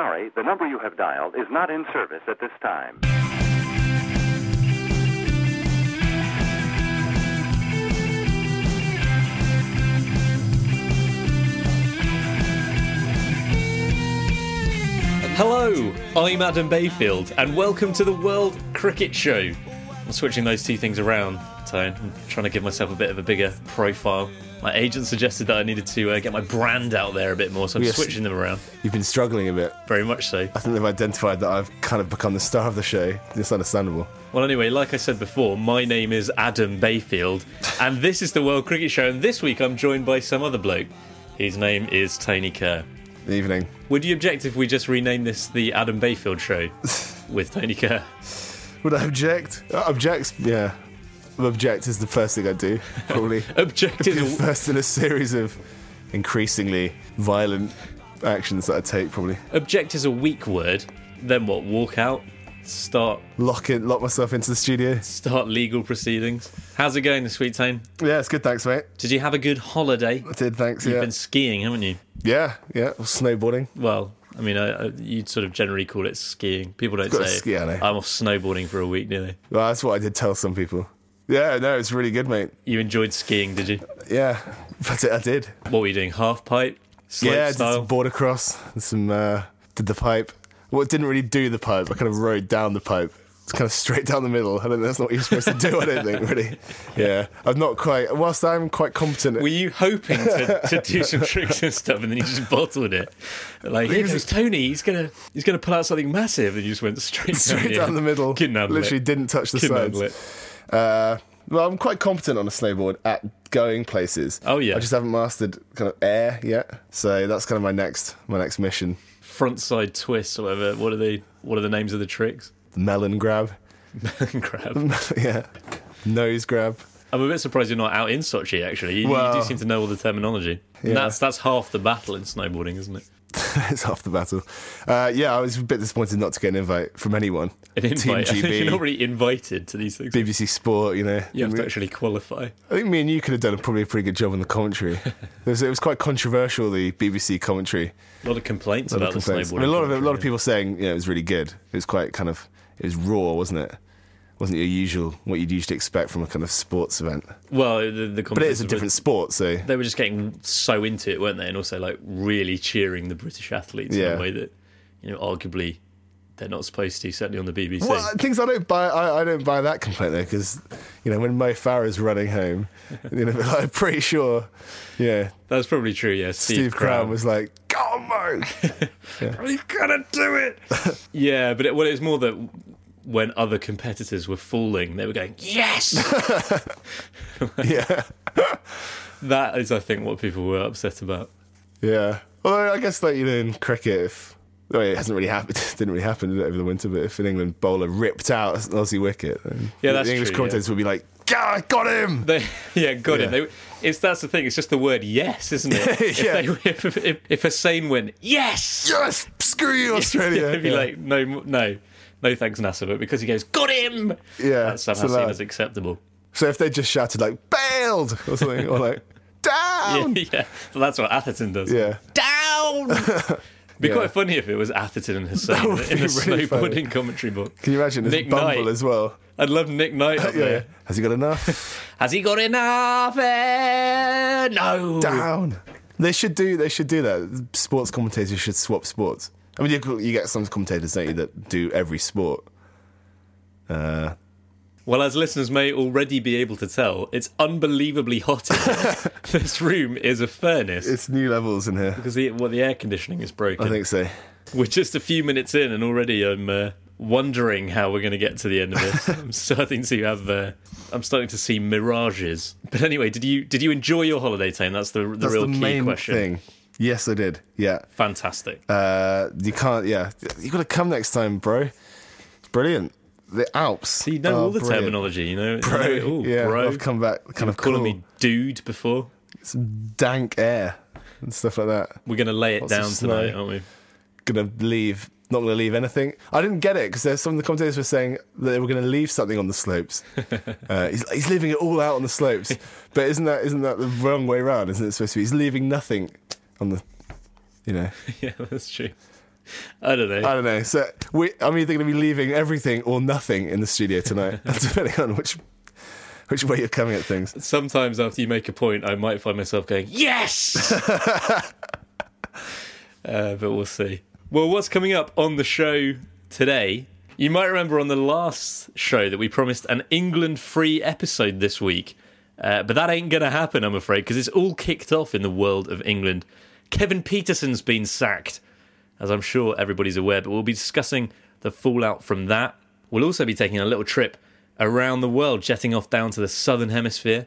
Sorry, the number you have dialed is not in service at this time. Hello, I'm Adam Bayfield, and welcome to the World Cricket Show. I'm switching those two things around, Tone. I'm trying to give myself a bit of a bigger profile. My agent suggested that I needed to uh, get my brand out there a bit more, so I'm Yes. switching them around. You've been struggling a bit. Very much so. I think they've identified that I've kind of become the star of the show. It's understandable. Well, anyway, like I said before, my name is Adam Bayfield, and this is the World Cricket Show. And this week I'm joined by some other bloke. His name is Tony Kerr. Evening. Would you object if we just rename this the Adam Bayfield Show with Tony Kerr? Would I object? Uh, object? Yeah. Object is the first thing I do, probably. Object the is first in a series of increasingly violent actions that I take, probably. object is a weak word. Then what? Walk out. Start Lock it, lock myself into the studio. start legal proceedings. How's it going, the sweet tone? Yeah, it's good, thanks, mate. Did you have a good holiday? I did, thanks. You've Yeah, been skiing, haven't you? yeah, yeah. Snowboarding. Well, I mean, I, I, you'd sort of generally call it skiing. People don't say ski. I'm off snowboarding for a week, do they? Well, that's what I did tell some people. Yeah, no, it's really good, mate. You enjoyed skiing, did you? Yeah, that's it. I did. What were you doing? Half pipe, slope yeah, I did style. some border cross and some uh, did the pipe. Well, didn't really do the pipe. I kind of rode down the pipe. It's kind of straight down the middle. I don't. That's not what you're supposed to do. I don't think really. Yeah, I'm not quite. Whilst I'm quite competent. Were you hoping to, to do some tricks and stuff, and then you just bottled it? Like here goes Tony. He's gonna he's gonna pull out something massive, and you just went straight straight down, down the middle. Couldn't handle Literally it. didn't touch the Couldn't sides. handle it. Uh, well, I'm quite competent on a snowboard at going places. Oh, yeah. I just haven't mastered kind of air yet. So that's kind of my next my next mission. Front side twist, or whatever. What are they? What are the names of the tricks? Melon grab. Melon grab. yeah. Nose grab. I'm a bit surprised you're not out in Sochi. Actually, you, you do seem to know all the terminology. Yeah. that's that's half the battle in snowboarding, isn't it? it's half the battle. Uh, yeah, I was a bit disappointed not to get an invite from anyone. An invite. Team GB, you're not really invited to these things. BBC Sport, you know. You have to actually qualify. I think me and you could have done a, probably a pretty good job on the commentary. it, was, it was quite controversial, the BBC commentary. A lot of complaints A lot about of the complaints. snowboarding. I mean, a lot of a lot of people saying know, it was really good. It was quite kind of it was raw, wasn't it? Wasn't your usual what you'd usually expect from a kind of sports event. Well, the, the But it is commentators a were- different sport, so They were just getting so into it, weren't they? And also like really cheering the British athletes in a way that you know arguably they're not supposed to. Certainly on the BBC. Well, things I don't buy. I, I don't buy that complaint though, because you know when Mo Farah's running home, you know, I'm pretty sure, yeah, That's probably true. Yeah, Steve, Steve, Cram was like, "Come on, Mo." "We've got to do it." yeah, but it, well, it's more that when other competitors were falling, they were going, "Yes." yeah, that is, I think, what people were upset about. yeah. Well, I guess like you know in cricket, if well, it hasn't really happened, it didn't really happen did it, over the winter. But if an England bowler ripped out an Aussie wicket, then Yeah, the English true, commentators would be like, "Yeah, I got him." They, yeah, got. Yeah. They, it's that's the thing. It's just the word "yes," isn't it? If, Yeah. they, if, if, if Hussain went yes, Yes, screw you, Australia. They'd be Yeah. like, no, no, no, thanks, Nasser. But because he goes, got him. Yeah, that's somehow it's seen allowed. as acceptable. so if they just shouted like "bailed" or something, or like "down," yeah. So that's what Atherton does. yeah. down. Be Yeah. quite funny if it was Atherton and Hussain in the really snowboarding funny. commentary book. Can you imagine? There's Nick Bumble Knight. as well. I'd love Nick Knight up Yeah. there. Has he got enough? Has he got enough? Eh, no. Down. They should do. They should do that. Sports commentators should swap sports. I mean, you, you get some commentators, don't you, that do every sport. Uh, Well, as listeners may already be able to tell, it's unbelievably hot in here. this room is a furnace it's new levels in here. because the, well, the air conditioning is broken. I think so. We're just a few minutes in, and already I'm uh, wondering how we're going to get to the end of this. I'm starting to have. Uh, I'm starting to see mirages. But anyway, did you did you enjoy your holiday time? That's the the That's real the key main question. thing. Yes, I did. Yeah. Fantastic. Uh, you can't. Yeah, you got to come next time, bro. It's brilliant. The Alps. so you know all the brilliant. terminology, you know. Bro, You know all, yeah, bro. I've come back kind You've of calling cool. me dude before. Some dank air and stuff like that. We're going to lay it Lots down tonight, aren't we? Gonna leave. Not gonna leave anything. I didn't get it because there's some of the commentators were saying that they were gonna leave something on the slopes. uh, he's, he's leaving it all out on the slopes, but isn't that isn't that the wrong way around? Isn't it supposed to be? He's leaving nothing on the, you know. yeah, that's true. I don't know. I don't know. So we, I'm either going to be leaving everything or nothing in the studio tonight, depending on which which way you're coming at things. Sometimes after you make a point, I might find myself going, yes! uh, but we'll see. Well, what's coming up on the show today? You might remember on the last show that we promised an England free episode this week. Uh, but that ain't going to happen, I'm afraid, because it's all kicked off in the world of England. Kevin Pietersen's been sacked, as I'm sure everybody's aware, but we'll be discussing the fallout from that. We'll also be taking a little trip around the world, jetting off down to the southern hemisphere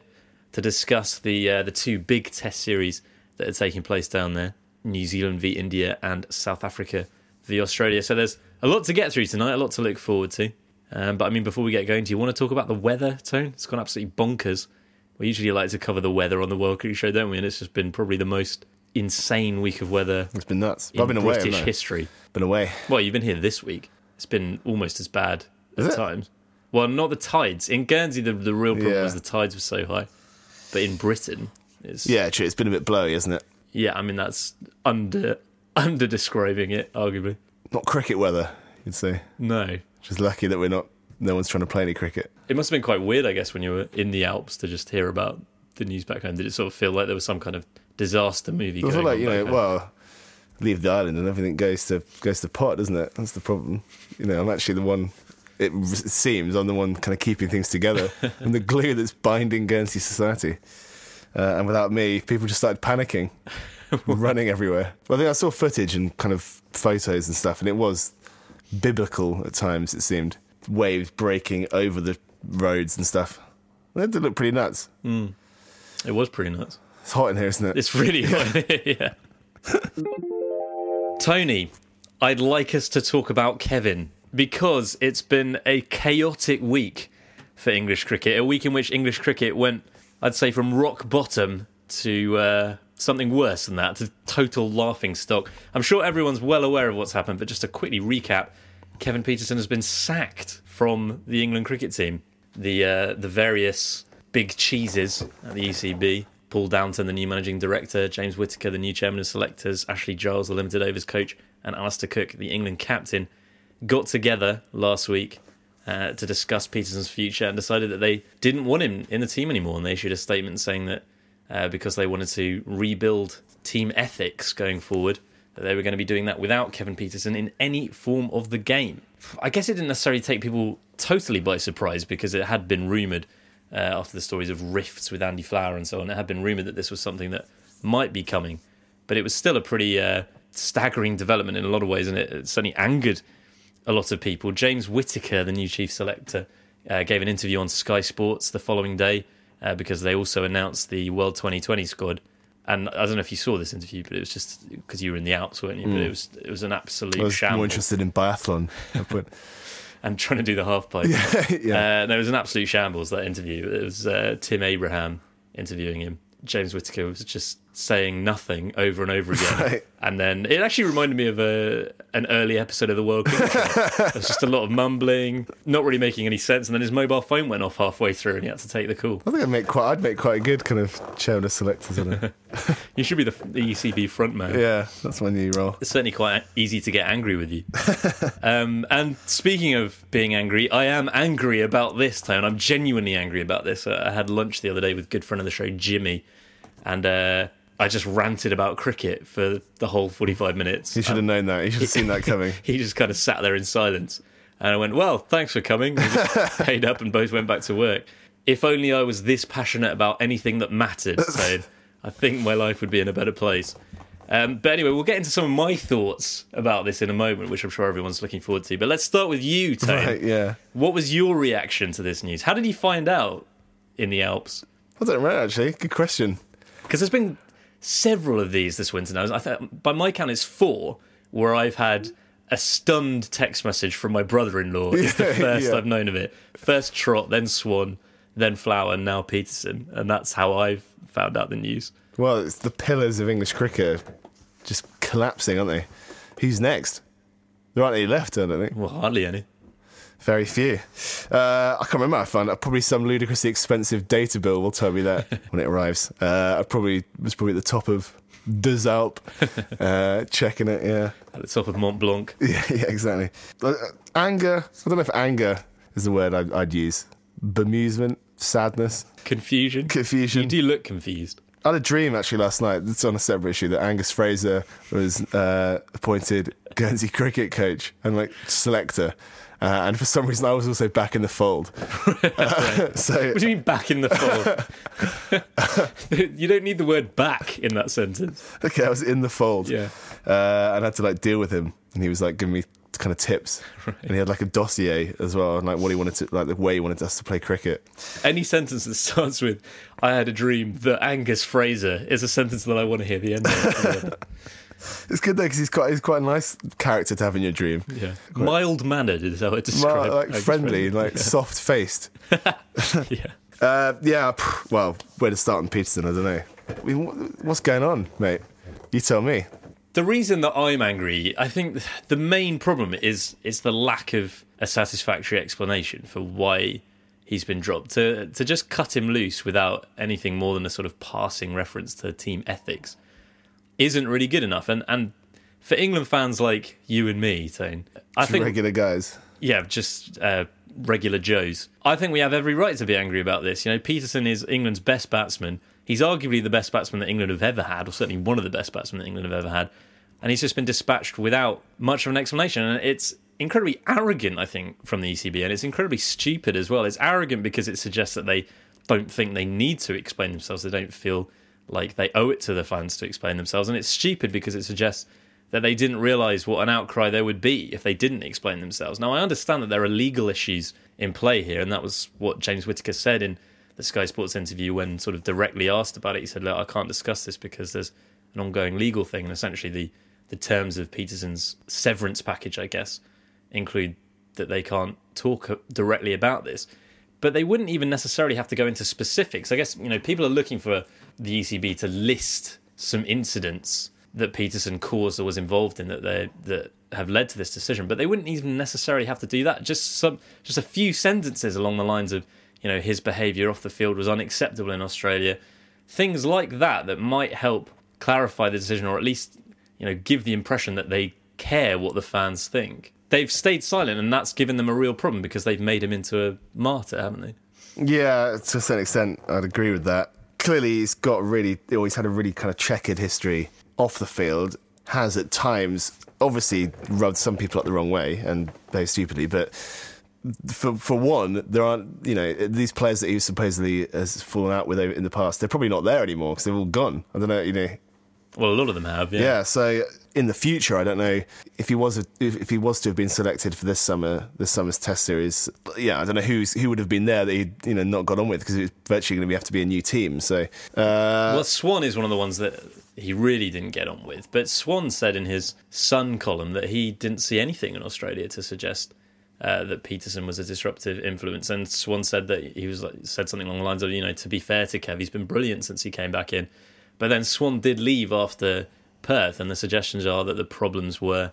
to discuss the uh, the two big test series that are taking place down there: New Zealand v India and South Africa v Australia. So there's a lot to get through tonight, a lot to look forward to. Um, but I mean, before we get going, do you want to talk about the weather, Tone? It's gone absolutely bonkers. We usually like to cover the weather on the World Cricket Show, don't we? And it's just been probably the most insane week of weather It's been nuts. I've been away. British history. Been away. Well, you've been here this week. It's been almost as bad Is at it? times. Well, not the tides. In Guernsey, the, the real problem Yeah. was the tides were so high. But in Britain, it's Yeah, true. It's been a bit blowy, isn't it? yeah. I mean, that's under under describing it, arguably. Not cricket weather, you'd say. No, Just lucky that we're not. No one's trying to play any cricket. it must have been quite weird, I guess, when you were in the Alps to just hear about the news back home. Did it sort of feel like there was some kind of disaster movie? I feel like you know, well, leave the island and everything goes to goes to pot, doesn't it? That's the problem. You know, I'm actually the one. It seems I'm the one kind of keeping things together. I'm the glue that's binding Guernsey society. Uh, and without me, people just started panicking, running everywhere. Well, I think I saw footage and kind of photos and stuff, and it was biblical at times. It seemed waves breaking over the roads and stuff. They did look pretty nuts. it was pretty nuts. It's hot in here, isn't it? It's really hot. yeah. Tony, I'd like us to talk about Kevin because it's been a chaotic week for English cricket. A week in which English cricket went, I'd say, from rock bottom to uh, something worse than that, to total laughing stock. I'm sure everyone's well aware of what's happened, but just to quickly recap, Kevin Pietersen has been sacked from the England cricket team. The uh, the various big cheeses at the ECB, Paul Downton, the new managing director, James Whitaker, the new chairman of selectors, Ashley Giles, the limited overs coach, and Alastair Cook, the England captain, got together last week uh, to discuss Pietersen's future and decided that they didn't want him in the team anymore. And they issued a statement saying that uh, because they wanted to rebuild team ethics going forward, that they were going to be doing that without Kevin Pietersen in any form of the game. I guess it didn't necessarily take people totally by surprise because it had been rumoured uh, after the stories of rifts with Andy Flower and so on. It had been rumoured that this was something that might be coming, but it was still a pretty uh, staggering development in a lot of ways, and it, it certainly angered a lot of people. James Whitaker, the new chief selector, uh, gave an interview on Sky Sports the following day uh, because they also announced the World 2020 squad. And I don't know if you saw this interview, but it was just because you were in the Alps, weren't you? But it was it was an absolute I was shambles. more interested in biathlon. and trying to do the half pipe. yeah. Uh, no, it was an absolute shambles that interview. It was uh, Tim Abraham interviewing him. James Whitaker was just saying nothing over and over again, Right. and then it actually reminded me of a an early episode of the World Cup. Show. It was just a lot of mumbling, not really making any sense, and then his mobile phone went off halfway through, and he had to take the call. I think I'd make quite. I'd make quite a good kind of chairman of selectors. On it. You should be the, the ECB front man. yeah, that's my new role. It's certainly quite easy to get angry with you. um, and speaking of being angry, I am angry about this time. I'm genuinely angry about this. I had lunch the other day with good friend of the show, Jimmy, and uh, I just ranted about cricket for the whole 45 minutes. He should have known that. He should have seen that coming. he just kind of sat there in silence. And I went, Well, thanks for coming. We just paid up and both went back to work. If only I was this passionate about anything that mattered, Ted, I think my life would be in a better place. Um, but anyway, we'll get into some of my thoughts about this in a moment, which I'm sure everyone's looking forward to. But let's start with you, Tone. Right, yeah. What was your reaction to this news? How did you find out in the Alps? I don't know, actually. Good question. Because there's been several of these this winter now. I think by my count, it's four where I've had a stunned text message from my brother-in-law. It's the first yeah. I've known of it. First Trot, then Swan, then Flower, and now Pietersen, and that's how I've found out the news. Well, it's the pillars of English cricket just collapsing, aren't they? Who's next? There aren't any left, I don't think. Well, hardly any. Very few. Uh, I can't remember. I found probably some ludicrously expensive data bill will tell me that when it arrives. Uh, I probably was probably at the top of Des Alpes, uh, checking it. Yeah, At the top of Mont Blanc. yeah, yeah, exactly. Uh, anger. I don't know if anger is the word I'd, I'd use. Bemusement, sadness, Confusion. confusion. Do you do look confused. I had a dream actually last night. It's on a separate issue that Angus Fraser was uh, appointed Guernsey cricket coach and like selector. Uh, and for some reason, I was also back in the fold. Uh, so What do you mean back in the fold? you don't need the word back in that sentence. okay, I was in the fold. Yeah. Uh, and I had to like deal with him, and he was like giving me kind of tips, and he had like a dossier as well, and like what he wanted to, like the way he wanted us to play cricket. Any sentence that starts with "I had a dream that Angus Fraser" is a sentence that I want to hear the end of. It's good though because he's quite he's quite a nice character to have in your dream. yeah, mild mannered is how I describe. Well, like Angus friendly, Fraser. like soft faced. yeah. Uh, yeah, well, where to start on Pietersen, I don't know. I mean, what- what's going on, mate? You tell me. The reason that I'm angry, I think the main problem is is the lack of a satisfactory explanation for why he's been dropped. To to just cut him loose without anything more than a sort of passing reference to team ethics isn't really good enough. And and for England fans like you and me, Tone, I think Regular guys. yeah, just uh, regular Joes. I think we have every right to be angry about this. You know, Pietersen is England's best batsman. He's arguably the best batsman that England have ever had, or certainly one of the best batsmen that England have ever had. And he's just been dispatched without much of an explanation. And it's incredibly arrogant, I think, from the ECB. And it's incredibly stupid as well. It's arrogant because it suggests that they don't think they need to explain themselves. They don't feel like they owe it to the fans to explain themselves. And it's stupid because it suggests that they didn't realise what an outcry there would be if they didn't explain themselves. Now, I understand that there are legal issues in play here, and that was what James Whitaker said in the Sky Sports interview when sort of directly asked about it. He said, Look, I can't discuss this because there's an ongoing legal thing, and essentially the, the terms of Pietersen's severance package, I guess, include that they can't talk directly about this. But they wouldn't even necessarily have to go into specifics. I guess, you know, people are looking for the ECB to list some incidents that Pietersen caused or was involved in that they that have led to this decision, but they wouldn't even necessarily have to do that. Just some just a few sentences along the lines of, you know, his behaviour off the field was unacceptable in Australia. Things like that that might help clarify the decision or at least, you know, give the impression that they care what the fans think. They've stayed silent and that's given them a real problem because they've made him into a martyr, haven't they? Yeah, to a certain extent, I'd agree with that. Clearly, he's got really, he always had a really kind of checkered history off the field. Has at times, obviously, rubbed some people up the wrong way and very stupidly. But for for one, there aren't, you know, these players that he supposedly has fallen out with in the past. They're probably not there anymore because they're all gone. I don't know, you know. Well, a lot of them have, yeah. Yeah. So in the future, I don't know if he was if, he was to have been selected for this summer, this summer's Test series. Yeah, I don't know who's who would have been there that he you know not got on with because it was virtually going to have to be a new team. So uh, Well, Swan is one of the ones that he really didn't get on with. But Swan said in his Sun column that he didn't see anything in Australia to suggest uh, that Pietersen was a disruptive influence. And Swan said that he was like, said something along the lines of, you know, to be fair to Kev, he's been brilliant since he came back in. But then Swan did leave after Perth, and the suggestions are that the problems were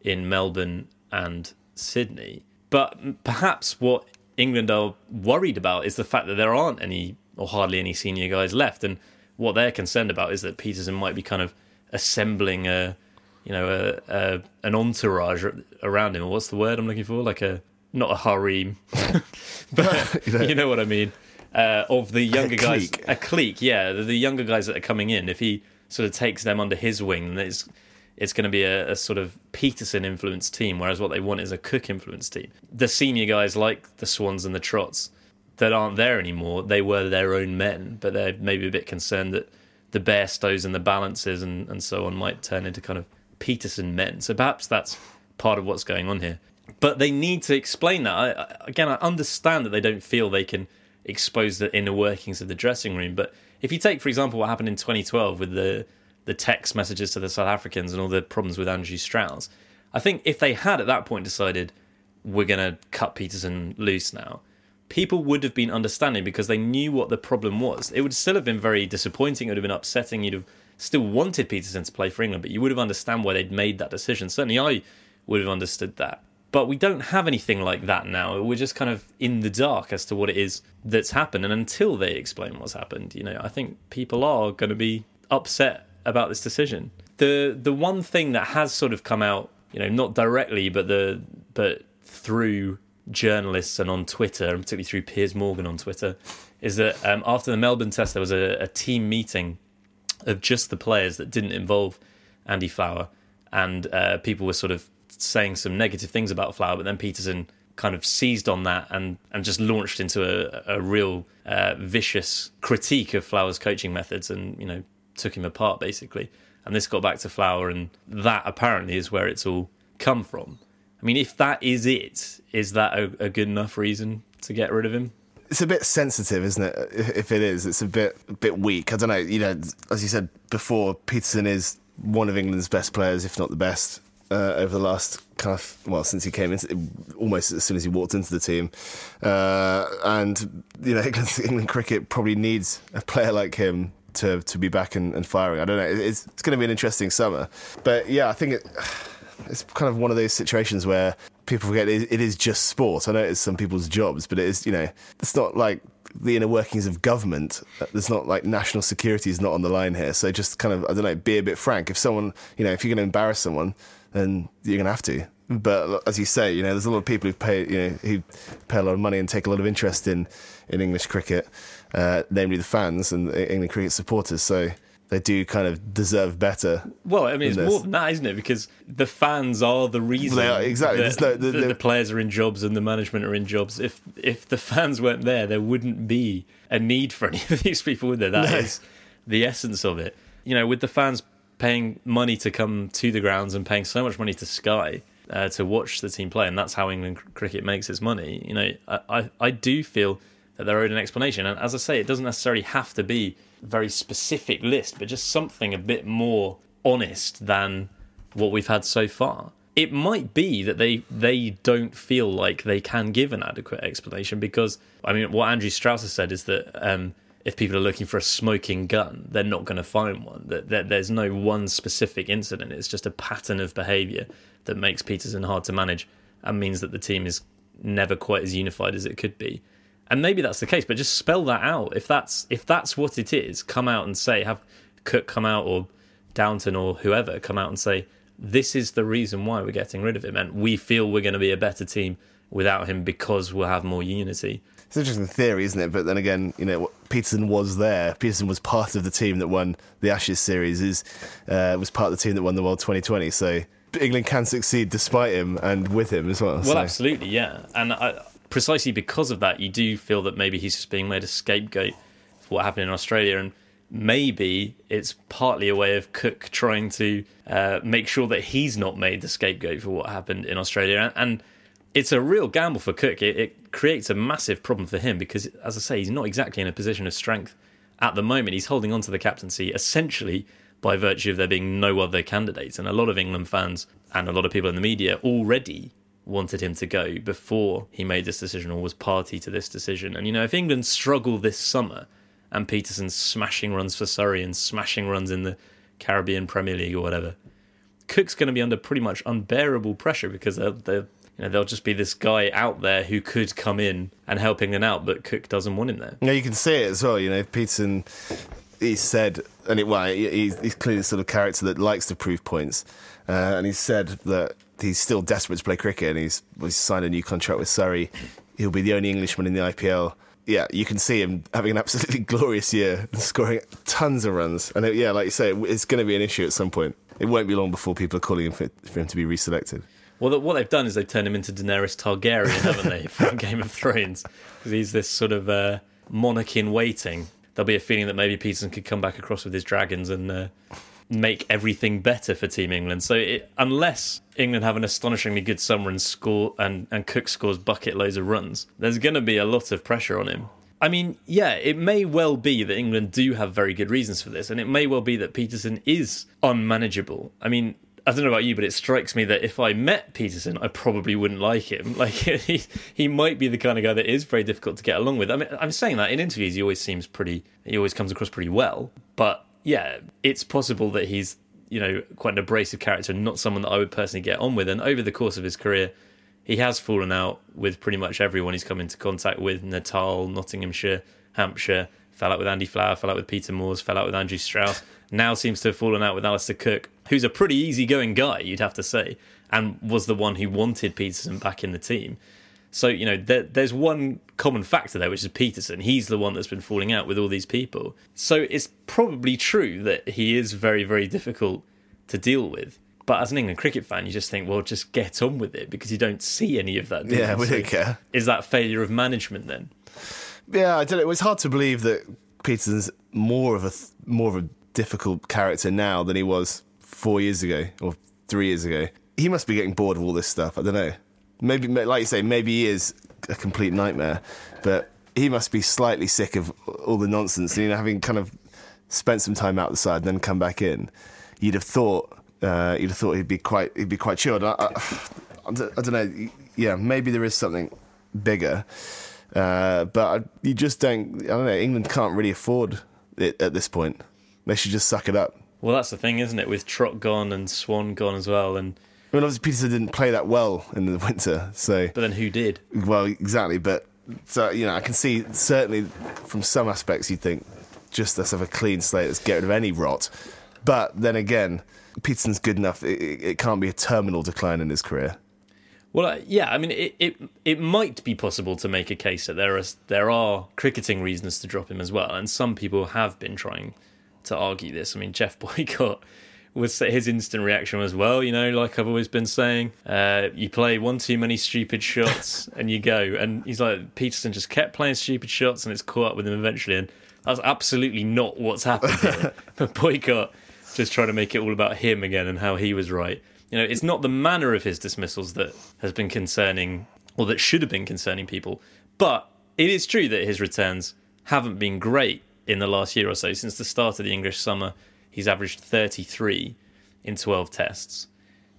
in Melbourne and Sydney. But perhaps what England are worried about is the fact that there aren't any or hardly any senior guys left, and what they're concerned about is that Pietersen might be kind of assembling a, you know, a, a an entourage around him. Or what's the word I'm looking for? Like a not a harem, but you know what I mean. Uh, of the younger guys, clique. a clique, yeah, the, the younger guys that are coming in. If he sort of takes them under his wing, then it's it's going to be a, a sort of Pietersen influenced team. Whereas what they want is a Cook influenced team. The senior guys like the Swans and the Trots that aren't there anymore, they were their own men, but they're maybe a bit concerned that the Bairstows and the Ballances and, and so on might turn into kind of Pietersen men. So perhaps that's part of what's going on here. But they need to explain that. I, again, I understand that they don't feel they can expose the inner workings of the dressing room. But if you take, for example, what happened in 2012 with the the text messages to the South Africans and all the problems with Andrew Strauss, I think if they had at that point decided we're going to cut Pietersen loose now, people would have been understanding because they knew what the problem was. It would still have been very disappointing. It would have been upsetting. You'd have still wanted Pietersen to play for England, but you would have understand why they'd made that decision. Certainly, I would have understood that. But we don't have anything like that now. We're just kind of in the dark as to what it is that's happened. And until they explain what's happened, you know, I think people are going to be upset about this decision. The the one thing that has sort of come out, you know, not directly, but the but through journalists and on Twitter, and particularly through Piers Morgan on Twitter, is that um, after the Melbourne test, there was a, a, team meeting of just the players that didn't involve Andy Flower, and uh, people were sort of saying some negative things about Flower, but then Pietersen kind of seized on that and, and just launched into a, a real uh, vicious critique of Flower's coaching methods and, you know, took him apart basically. And this got back to Flower, and that apparently is where it's all come from. I mean, if that is it, is that a, a good enough reason to get rid of him? It's a bit sensitive, isn't it? If it is, it's a bit a bit weak. I don't know. You know, as you said before, Pietersen is one of England's best players, if not the best, uh, over the last kind of well since he came in, almost as soon as he walked into the team. Uh, and you know, England, England cricket probably needs a player like him to to be back and, and firing. I don't know. It's it's going to be an interesting summer, but yeah, I think it, it's kind of one of those situations where people forget it, it is just sport. I know it's some people's jobs, but it is you know it's not like the inner workings of government. There's not like national security is not on the line here. So just kind of I don't know, be a bit frank. If someone you know if you're going to embarrass someone, then you're going to have to. But as you say, you know, there's a lot of people who pay, you know, who pay a lot of money and take a lot of interest in in English cricket uh, namely the fans and England cricket supporters. So they do kind of deserve better. Well, I mean, it's this. more than that, isn't it? Because the fans are the reason. Are, exactly. That, no, the, the, the, players are in jobs and the management are in jobs. If if the fans weren't there, there wouldn't be a need for any of these people, would there? That no. is the essence of it. You know, with the fans paying money to come to the grounds and paying so much money to Sky. Uh, to watch the team play, and that's how England cricket makes its money. You know, I, I, I do feel that they're owed an explanation. And as I say, it doesn't necessarily have to be a very specific list, but just something a bit more honest than what we've had so far. It might be that they they don't feel like they can give an adequate explanation because I mean what Andrew Strauss has said is that um, if people are looking for a smoking gun, they're not going to find one. That, that there's no one specific incident. It's just a pattern of behaviour that makes Pietersen hard to manage and means that the team is never quite as unified as it could be and maybe that's the case but just spell that out if that's if that's what it is come out and say have cook come out or downton or whoever come out and say this is the reason why we're getting rid of him and we feel we're going to be a better team without him because we'll have more unity it's interesting theory isn't it but then again you know pietersen was there pietersen was part of the team that won the ashes series is uh, was part of the team that won the world 2020 so England can succeed despite him and with him as well. Well, so. absolutely, yeah. And I, precisely because of that, you do feel that maybe he's just being made a scapegoat for what happened in Australia, and maybe it's partly a way of Cook trying to uh, make sure that he's not made the scapegoat for what happened in Australia, and it's a real gamble for Cook. It, it creates a massive problem for him because, as I say, he's not exactly in a position of strength at the moment. He's holding on to the captaincy essentially by virtue of there being no other candidates, and a lot of England fans and a lot of people in the media already wanted him to go before he made this decision or was party to this decision. And you know, if England struggle this summer and Pietersen's smashing runs for Surrey and smashing runs in the Caribbean Premier League or whatever, Cook's going to be under pretty much unbearable pressure because they're, they're you know, there'll just be this guy out there who could come in and help England out, but Cook doesn't want him there. Yeah, you can see it as well. You know, Pietersen, he said, and it, well, he's, he's clearly the sort of character that likes to prove points, uh, and he said that he's still desperate to play cricket, and he's, he's signed a new contract with Surrey. He'll be the only Englishman in the IPL. Yeah, you can see him having an absolutely glorious year, scoring tons of runs. And it, yeah, like you say, it's going to be an issue at some point. It won't be long before people are calling him for, for him to be reselected. Well, what they've done is they've turned him into Daenerys Targaryen, haven't they, from Game of Thrones? Because he's this sort of uh, monarch in waiting there'll be a feeling that maybe Pietersen could come back across with his Dragons and uh, make everything better for Team England. So it, unless England have an astonishingly good summer and score and, and Cook scores bucket loads of runs, there's going to be a lot of pressure on him. I mean, yeah, it may well be that England do have very good reasons for this, and it may well be that Pietersen is unmanageable. I mean, I don't know about you, but it strikes me that if I met Pietersen, I probably wouldn't like him. Like he, he might be the kind of guy that is very difficult to get along with. I mean, I'm saying that in interviews, he always seems pretty. He always comes across pretty well. But yeah, it's possible that he's you know quite an abrasive character, not someone that I would personally get on with. And over the course of his career, he has fallen out with pretty much everyone he's come into contact with: Natal, Nottinghamshire, Hampshire. Fell out with Andy Flower, fell out with Peter Moores, fell out with Andrew Strauss. Now seems to have fallen out with Alastair Cook, who's a pretty easygoing guy, you'd have to say, and was the one who wanted Pietersen back in the team. So, you know, there, there's one common factor there, which is Pietersen. He's the one that's been falling out with all these people. So it's probably true that he is very, very difficult to deal with. But as an England cricket fan, you just think, well, just get on with it because you don't see any of that. do Yeah, you? we don't care. Is that failure of management then? Yeah, I don't know. It was hard to believe that Pietersen's more of a more of a difficult character now than he was four years ago or three years ago. He must be getting bored of all this stuff. I don't know. Maybe, like you say, maybe he is a complete nightmare, but he must be slightly sick of all the nonsense. You know, having kind of spent some time out the side and then come back in, you'd have thought uh, you'd have thought he'd be quite he'd be quite chilled. I, I, I don't know. Yeah, maybe there is something bigger. Uh, but I, you just don't. I don't know. England can't really afford it at this point. They should just suck it up. Well, that's the thing, isn't it? With Trot gone and Swan gone as well, and I mean, obviously Pietersen didn't play that well in the winter, so but then who did? well, exactly. But so you know, I can see certainly from some aspects you think just let's have a clean slate, let's get rid of any rot. But then again, Pietersen's good enough. It, it, can't be a terminal decline in his career. Well, uh, yeah, I mean, it, it it might be possible to make a case that there are there are cricketing reasons to drop him as well, and some people have been trying to argue this. I mean, Geoff Boycott was his instant reaction was, well, you know, like I've always been saying, uh, you play one too many stupid shots and you go. And he's like, Pietersen just kept playing stupid shots and it's caught up with him eventually. And that's absolutely not what's happened but Boycott just trying to make it all about him again and how he was right. You know, it's not the manner of his dismissals that has been concerning, or that should have been concerning people. But it is true that his returns haven't been great in the last year or so. Since the start of the English summer, he's averaged 33 in 12 tests.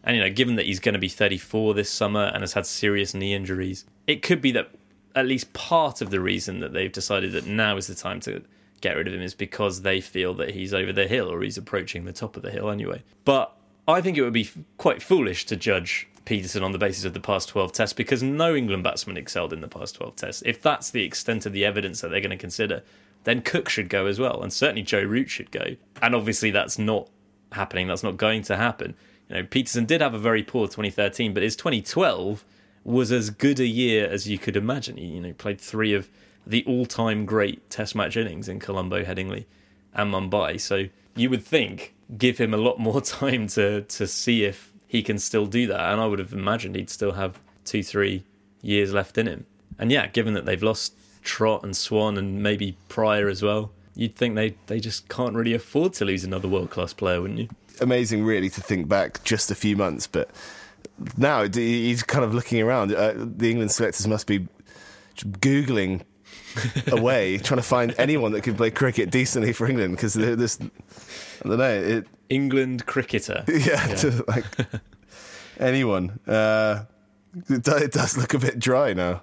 And, you know, given that he's going to be 34 this summer and has had serious knee injuries, it could be that at least part of the reason that they've decided that now is the time to get rid of him is because they feel that he's over the hill or he's approaching the top of the hill anyway. But I think it would be quite foolish to judge Pietersen on the basis of the past 12 tests because no England batsman excelled in the past 12 tests. If that's the extent of the evidence that they're going to consider, then Cook should go as well, and certainly Joe Root should go. And obviously, that's not happening. That's not going to happen. You know, Pietersen did have a very poor 2013, but his 2012 was as good a year as you could imagine. He, you know, played three of the all-time great Test match innings in Colombo, Headingley, and Mumbai. So you would think give him a lot more time to to see if he can still do that. And I would have imagined he'd still have two, three years left in him. And yeah, given that they've lost Trot and Swan and maybe Prior as well, you'd think they they just can't really afford to lose another world class player, wouldn't you? Amazing, really, to think back just a few months, but now he's kind of looking around. Uh, the England selectors must be googling away, trying to find anyone that can play cricket decently for England because this, I don't know, it, England cricketer. yeah, to, like anyone. Uh, it, it does look a bit dry now.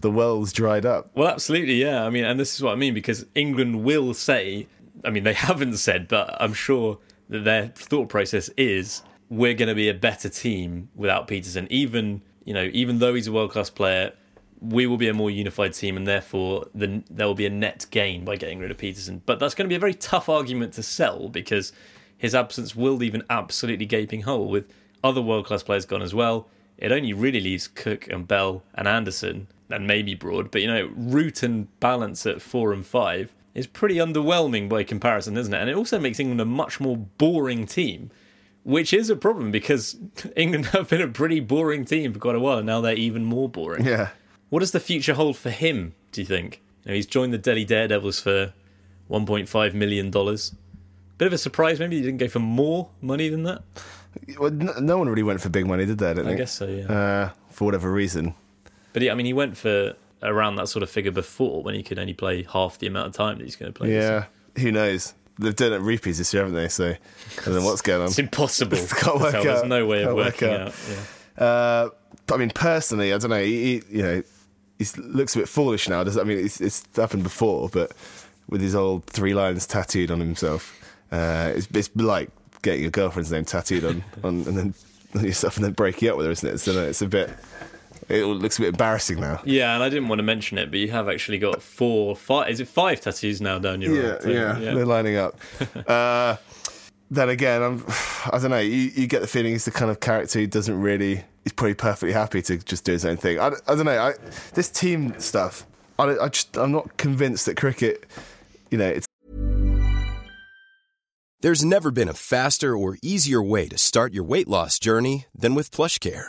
The well's dried up. Well, absolutely, yeah. I mean, and this is what I mean because England will say, I mean, they haven't said, but I'm sure that their thought process is we're going to be a better team without Pietersen. Even, you know, even though he's a world class player, we will be a more unified team and therefore the, there will be a net gain by getting rid of Pietersen. But that's going to be a very tough argument to sell because his absence will leave an absolutely gaping hole with other world class players gone as well. It only really leaves Cook and Bell and Anderson and maybe Broad, but you know, Root and Ballance at four and five is pretty underwhelming by comparison, isn't it? And it also makes England a much more boring team, which is a problem because England have been a pretty boring team for quite a while, and now they're even more boring. Yeah. What does the future hold for him, do you think? You know, he's joined the Delhi Daredevils for 1.5 million dollars. Bit of a surprise, maybe he didn't go for more money than that. Well, no, no one really went for big money, did they? I, I guess so, yeah. Uh, for whatever reason. But he, I mean, he went for around that sort of figure before when he could only play half the amount of time that he's going to play. Yeah, who knows? They've done it repeats this year, haven't they? So I don't know what's going on. It's impossible. Can't work tell. There's no way of Can't work working out. out. yeah. Uh, I mean, personally, I don't know. He, he, you know, he looks a bit foolish now. Does I mean it's, it's happened before, but with his old three lines tattooed on himself, uh, it's, it's like getting your girlfriend's name tattooed on, on and then yourself and then breaking up with her, isn't it? So no, it's a bit. It looks a bit embarrassing now. Yeah, and I didn't want to mention it, but you have actually got four, five. Is it five tattoos now down your Yeah, arm? So, yeah, they're lining up. uh, then again, I'm, I don't know. You, you get the feeling he's the kind of character who doesn't really. He's probably perfectly happy to just do his own thing. I, I don't know. I, this team stuff. I, I just I'm not convinced that cricket. You know, it's There's never been a faster or easier way to start your weight loss journey than with PlushCare.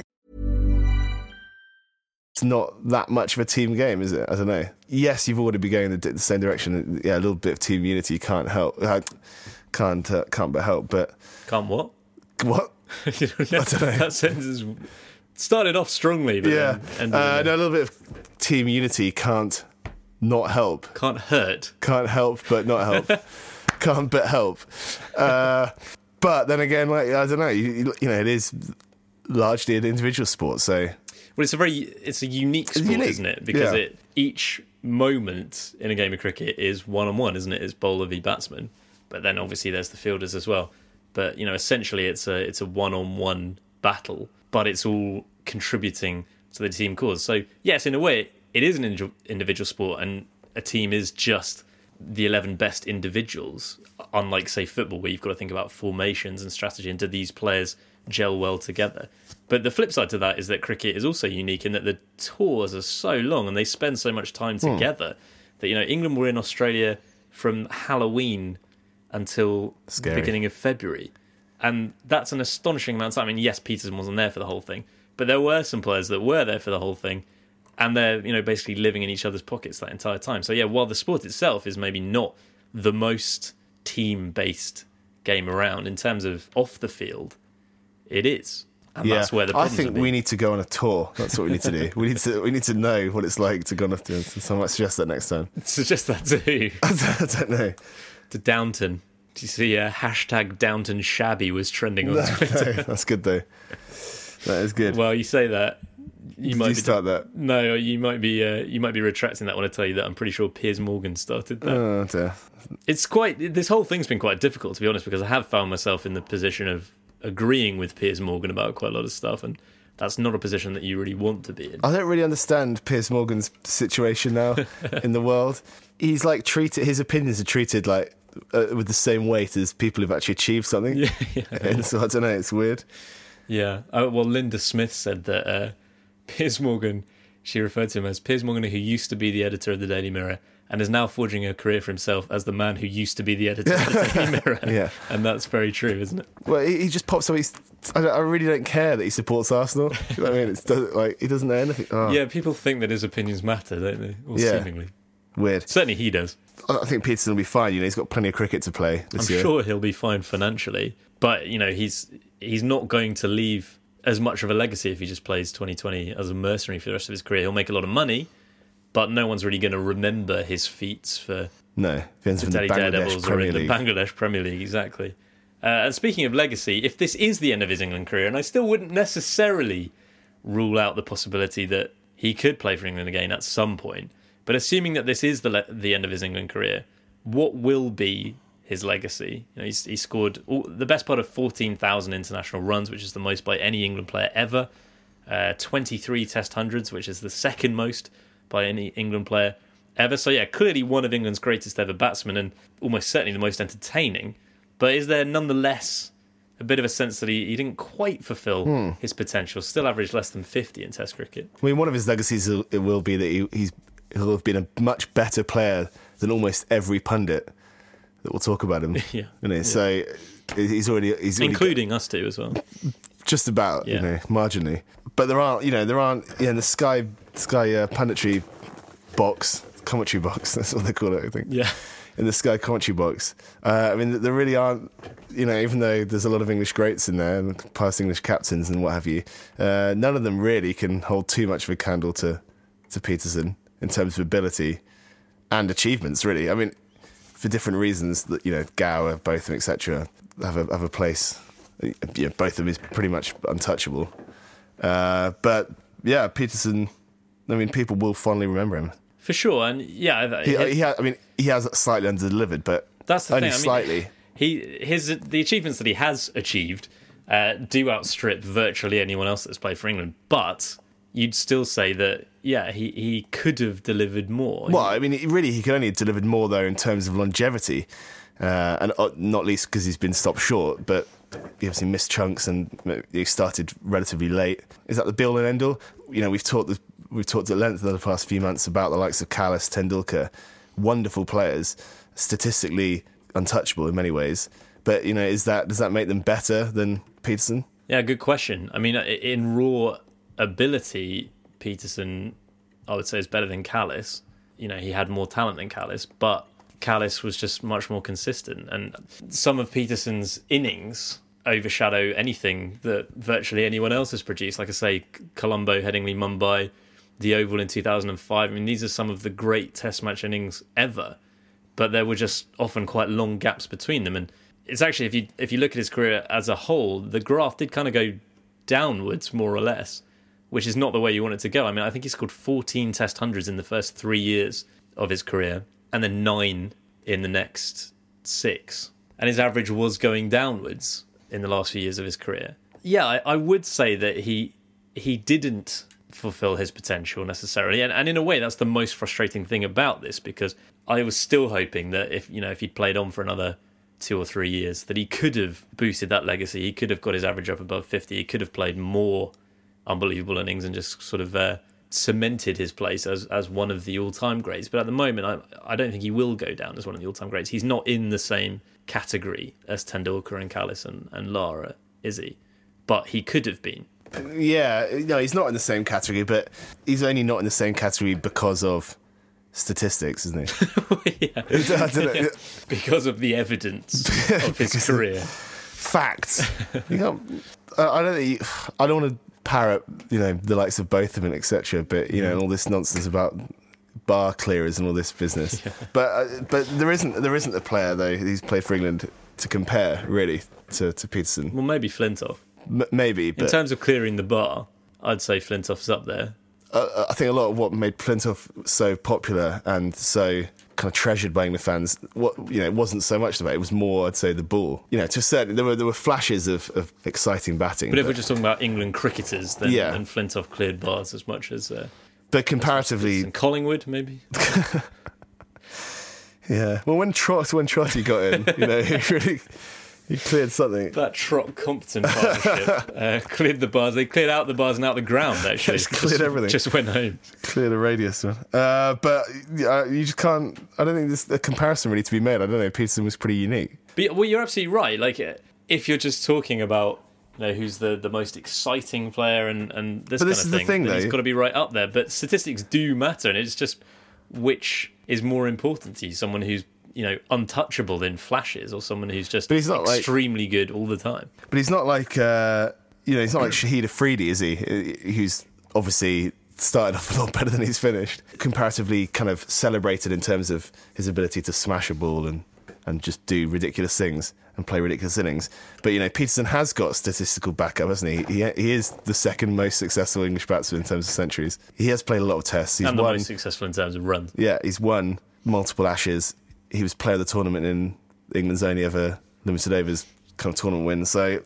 It's not that much of a team game, is it? I don't know. Yes, you've already been going the, the same direction. Yeah, a little bit of team unity can't help. uh, Can't uh, can't but help. But Can't what? what? that sentence is, started off strongly, but Yeah, uh, no, a- little bit of team unity can't not help. can't hurt. Can't help but not help. can't but help. Uh, but then again, like I don't know, you you know, it is largely an individual sport. So Well, it's a very it's a unique sport, unique, isn't it? Because yeah. it each moment in a game of cricket is one on one, isn't it? It's bowler v batsman, but then obviously there's the fielders as well. But you know, essentially it's a it's a one on one battle, but it's all contributing to the team cause. So yes, in a way, it is an indi- individual sport, and a team is just the 11 best individuals unlike say football where you've got to think about formations and strategy and do these players gel well together but the flip side to that is that cricket is also unique in that the tours are so long and they spend so much time Hmm. together that you know england were in australia from halloween until Scary. the beginning of february and that's an astonishing amount of time i mean yes pietersen wasn't there for the whole thing but there were some players that were there for the whole thing and they're you know basically living in each other's pockets that entire time. So yeah, while the sport itself is maybe not the most team-based game around in terms of off the field, it is, and yeah, that's where the I think we need to go on a tour. That's what we need to do. we need to we need to know what it's like to go on a tour. So I might suggest that next time. suggest that too I don't know. to Downton. Do you see uh, hashtag Downton Shabby was trending on Twitter? No, that's good though. That is good. Well, you say that. You Did might you be start that? No, you might be. Uh, you might be retracting that when I tell you that. I'm pretty sure Piers Morgan started that. Oh dear. it's quite this whole thing's been quite difficult to be honest because I have found myself in the position of agreeing with Piers Morgan about quite a lot of stuff and that's not a position that you really want to be in. I don't really understand Piers Morgan's situation now in the world. He's like treated. His opinions are treated like uh, with the same weight as people who've actually achieved something. Yeah, yeah. And so I don't know. It's weird. Yeah. Oh, well, Linda Smith said that uh, Piers Morgan, she referred to him as Piers Morgan, who used to be the editor of the Daily Mirror and is now forging a career for himself as the man who used to be the editor of the Daily Mirror. Yeah. And that's very true, isn't it? Well, he, he just pops up. He's. I, I really don't care that he supports Arsenal. You know I mean, it's like he doesn't know anything. Oh, Yeah, people think that his opinions matter, don't they? Or Yeah. seemingly. weird. Certainly he does. I think Pietersen will be fine. You know, he's got plenty of cricket to play this I'm year. sure he'll be fine financially, but you know he's he's not going to leave as much of a legacy if he just plays 2020 as a mercenary for the rest of his career. He'll make a lot of money, but no one's really going to remember his feats for No, the from the Bangladesh Daredevils or Premier in the League. Bangladesh Premier League exactly. Uh, and speaking of legacy, if this is the end of his England career, and I still wouldn't necessarily rule out the possibility that he could play for England again at some point, but assuming that this is the le- the end of his England career, what will be his legacy? You know, he's, he scored all, the best part of fourteen thousand international runs, which is the most by any England player ever. Uh, Twenty three Test hundreds, which is the second most by any England player ever. So yeah, clearly one of England's greatest ever batsmen, and almost certainly the most entertaining. But is there nonetheless a bit of a sense that he, he didn't quite fulfil Hmm. his potential? Still averaged less than fifty in Test cricket. I mean, one of his legacies will- it will be that he, he's he'll have been a much better player than almost every pundit that will talk about him. Yeah. you know, so he's already he's already including us two as well. just about Yeah. you know marginally. But there aren't you know there aren't yeah in the Sky Sky uh, punditry box commentary box that's what they call it I think Yeah. in the Sky commentary box. Uh, I mean there really aren't you know even though there's a lot of English greats in there and past English captains and what have you, uh, none of them really can hold too much of a candle to to Pietersen in terms of ability and achievements. Really, I mean for different reasons that you know Gower, both Botham, etc. have a have a place. Yeah, Botham is pretty much untouchable. Uh, but yeah, Pietersen. I mean, people will fondly remember him. For sure, and yeah, He, he- he ha- I mean, he has slightly underdelivered, but That's the only thing. I mean, slightly. he his the achievements that he has achieved uh, do outstrip virtually anyone else that's played for England. But you'd still say that yeah, he he could have delivered more. Well, I mean, really, he could only have delivered more though in terms of longevity, uh, and uh, not least because he's been stopped short. But he obviously missed chunks and he started relatively late. Is that the bill and end all? You know, we've talked the, we've talked at length over the past few months about the likes of Kallis, Tendulkar, wonderful players, statistically untouchable in many ways. But you know, is that does that make them better than Pietersen? Yeah, good question. I mean, uh, in raw ability, Pietersen, I would say, is better than Kallis. You know, he had more talent than Kallis, but Kallis was just much more consistent. And some of Pietersen's innings overshadow anything that virtually anyone else has produced. Like I say, Colombo, Headingley, Mumbai, the Oval in 2005. I mean, these are some of the great Test match innings ever but there were just often quite long gaps between them. And it's actually, if you if you look at his career as a whole, the graph did kind of go downwards more or less, which is not the way you want it to go. I mean, I think he scored 14 Test hundreds in the first three years of his career, and then nine in the next six, and his average was going downwards in the last few years of his career. Yeah, I, I would say that he he didn't fulfill his potential necessarily. And, and in a way that's the most frustrating thing about this because i was still hoping that if you know if he'd played on for another two or three years that he could have boosted that legacy. He could have got his average up above 50 he could have played more unbelievable innings and just sort of uh, cemented his place as as one of the all-time greats. But at the moment I, I don't think he will go down as one of the all-time greats. He's not in the same category as Tendulkar and Kallis and, and Lara is he? But he could have been Yeah, no, he's not in the same category, but he's only not in the same category because of statistics, isn't he? yeah. Know. because of the evidence of his career. Facts. You can't, I don't. think you- I don't want to parrot, you know, the likes of Botham, etc. But you know, all this nonsense about bar clearers and all this business. But uh, but there isn't there isn't a player though who's played for England to compare really to, to Pietersen. Well, maybe Flintoff. M- maybe, In terms of clearing the bar, I'd say Flintoff's up there. uh, I think a lot of what made Flintoff so popular and so kind of treasured by England fans, what you know, it wasn't so much about it. It was more, I'd say, the ball. You know, to a certain there were there were flashes of, of exciting batting, But if we're just talking about England cricketers, then, Yeah. then Flintoff cleared bars as much as uh, but comparatively, and Collingwood, maybe. yeah. Well, when Trot when Trotty got in, you know, he really he cleared something. That Trot Compton partnership uh, cleared the bars. They cleared out the bars and out the ground, actually. Just cleared everything. Just went home. Clear the radius, man. Uh, but uh, you just can't. I don't think there's a comparison really to be made. I don't know. Pietersen was pretty unique. But well, you're absolutely right. Like, uh, if you're just talking about you know who's the, the most exciting player and and this But kind this of thing, thing, then he's though. got to be right up there. But statistics do matter, and it's just which is more important to you: someone who's you know untouchable in flashes, or someone who's just But he's not like- extremely good all the time. But he's not like uh, you know, he's not like Shahid Afridi, is he? Uh, Who's obviously started off a lot better than he's finished. Comparatively, kind of celebrated in terms of his ability to smash a ball and and just do ridiculous things and play ridiculous innings. But you know, Pietersen has got statistical backup, hasn't he? He, he is the second most successful English batsman in terms of centuries. He has played a lot of tests. He's and the won. most successful in terms of runs. Yeah, he's won multiple Ashes. He was player of the tournament in England's only ever limited overs kind of tournament win. So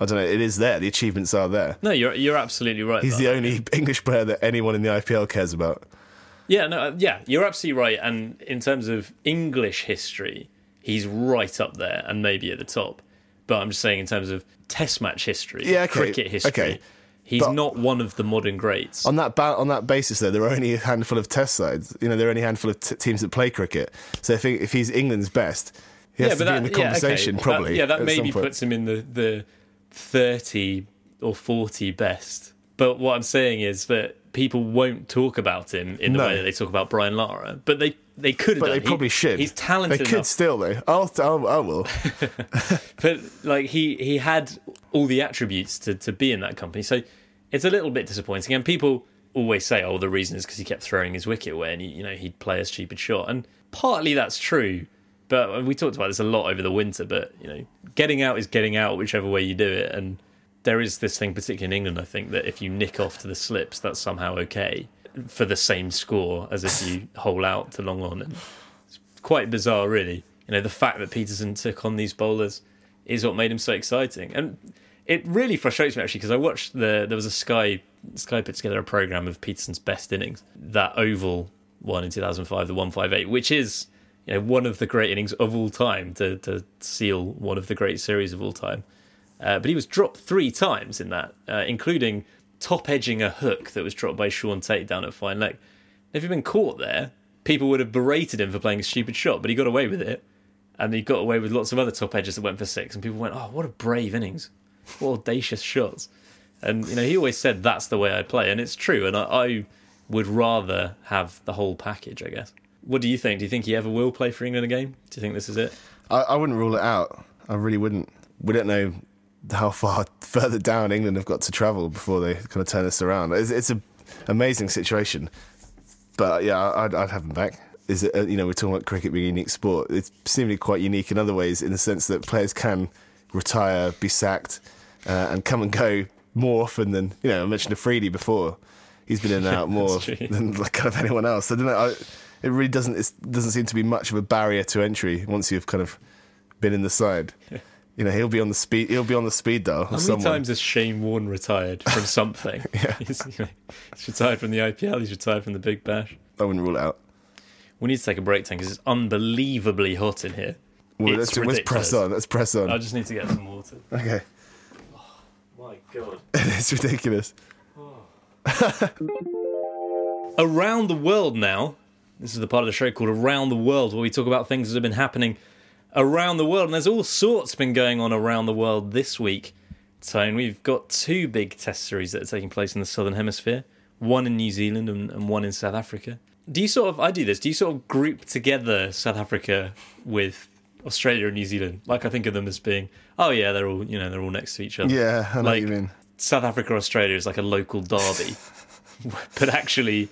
I don't know. It is there. The achievements are there. No, you're you're absolutely right. He's the that. only English player that anyone in the IPL cares about. Yeah, no, uh, yeah, you're absolutely right. And in terms of English history, he's right up there and maybe at the top. But I'm just saying, in terms of Test match history, Yeah, okay, cricket history, okay. He's But- not one of the modern greats. On that ba- on that basis, though, there are only a handful of Test sides. You know, there are only a handful of t- teams that play cricket. So if he, if he's England's best, he has to be in the yeah, okay. conversation. That- Probably, yeah, that maybe puts him in the the thirty or forty best. But what I'm saying is that people won't talk about him in the No. way that they talk about Brian Lara. But they they could But done. they He- probably should. He's talented They could enough. still though. I'll, I'll I will. but like he he had all the attributes to to be in that company. So it's a little bit disappointing. And people always say, "Oh, the reason is because he kept throwing his wicket away, and he, you know he'd play a stupid shot." And partly that's true. But we talked about this a lot over the winter. But you know, getting out is getting out, whichever way you do it. And there is this thing, particularly in England, I think that if you nick off to the slips, that's somehow okay for the same score as if you hole out to long on. And it's quite bizarre, really. You know, the fact that Pietersen took on these bowlers is what made him so exciting. And it really frustrates me actually because I watched the there was a Sky Sky put together a program of Pietersen's best innings, that oval one in 2005, the 158, which is you know one of the great innings of all time to to seal one of the great series of all time. Uh, but he was dropped three times in that, uh, including top edging a hook that was dropped by Shaun Tait down at fine leg. If he'd been caught there, people would have berated him for playing a stupid shot, but he got away with it. And he got away with lots of other top edges that went for six, and people went, "Oh, what a brave innings! What audacious shots!" And you know, he always said that's the way I play, and it's true. And I, I would rather have the whole package, I guess. What do you think? Do you think he ever will play for England again? Do you think this is it? I, I wouldn't rule it out. I really wouldn't. We don't know how far further down England have got to travel before they kind of turn this around. It's, it's an amazing situation, but yeah, I'd, I'd have them back. Is it? uh, You know, we're talking about cricket being a unique sport. It's seemingly quite unique in other ways, in the sense that players can retire, be sacked, uh, and come and go more often than you know. I mentioned Afridi before. He's been in and out more than like kind of anyone else. I don't know. I, it really doesn't. It doesn't seem to be much of a barrier to entry once you've kind of been in the side. You know, he'll be on the speed. He'll be on the speed dial. How many times has Shane Warne retired from something? he's, you know, he's retired from the IPL. He's retired from the Big Bash. I wouldn't rule it out. We need to take a break, Tank, because it's unbelievably hot in here. Well, It's let's, let's press on. Let's press on. I just need to get some water. Okay, oh, My God. it's ridiculous. Around the world now. This is the part of the show called Around the World, where we talk about things that have been happening around the world. And there's all sorts been going on around the world this week. Tone, we've got two big test series that are taking place in the Southern Hemisphere one in New Zealand and, and one in South Africa. Do you sort of, I do this, do you sort of group together South Africa with Australia and New Zealand? Like I think of them as being, oh yeah, they're all, you know, they're all next to each other. Yeah, I know what like you mean. South Africa, Australia is like a local derby, but actually,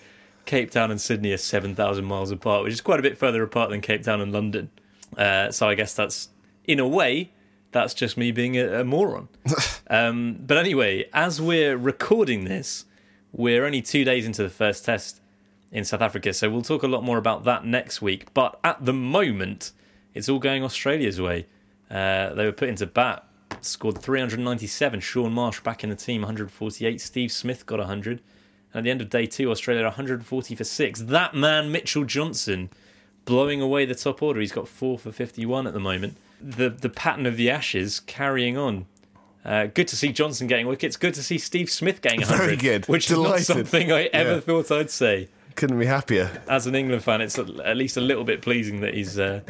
Cape Town and Sydney are seven thousand miles apart, which is quite a bit further apart than Cape Town and London. Uh, so I guess that's, in a way, that's just me being a, a moron. um, but anyway, as we're recording this, we're only two days into the first test in South Africa, so we'll talk a lot more about that next week. But at the moment, it's all going Australia's way. Uh, they were put into bat, scored 397. Shaun Marsh back in the team, 148. Steve Smith got 100. And at the end of day two, Australia 140 for six. That man, Mitchell Johnson, blowing away the top order. He's got four for 51 at the moment. The the pattern of the Ashes carrying on. Uh, good to see Johnson getting wickets. Good to see Steve Smith getting 100. Very good. Which Delighted. is not something I ever Yeah. thought I'd say. Couldn't be happier. As an England fan, it's at least a little bit pleasing that he's uh,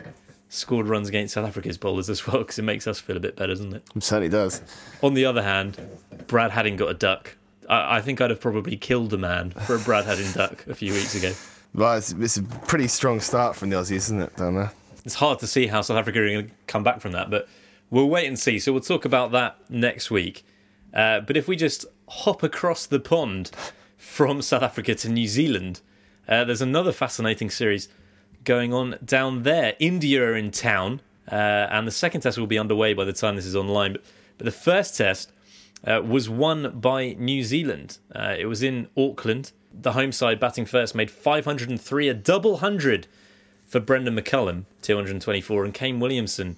scored runs against South Africa's bowlers as well, because it makes us feel a bit better, doesn't it? It certainly does. On the other hand, Brad Haddin got a duck. I, I think I'd have probably killed a man for a Brad Haddin duck a few weeks ago. Well, it's, it's a pretty strong start from the Aussies, isn't it, down there? It's hard to see how South Africa are going to come back from that, but we'll wait and see. So we'll talk about that next week. Uh, but if we just hop across the pond from South Africa to New Zealand, uh, there's another fascinating series going on down there. India are in town uh, and the second test will be underway by the time this is online. But, but the first test uh, was won by New Zealand. Uh, it was in Auckland. The home side batting first made 503, a double hundred for Brendon McCullum, 224, and Kane Williamson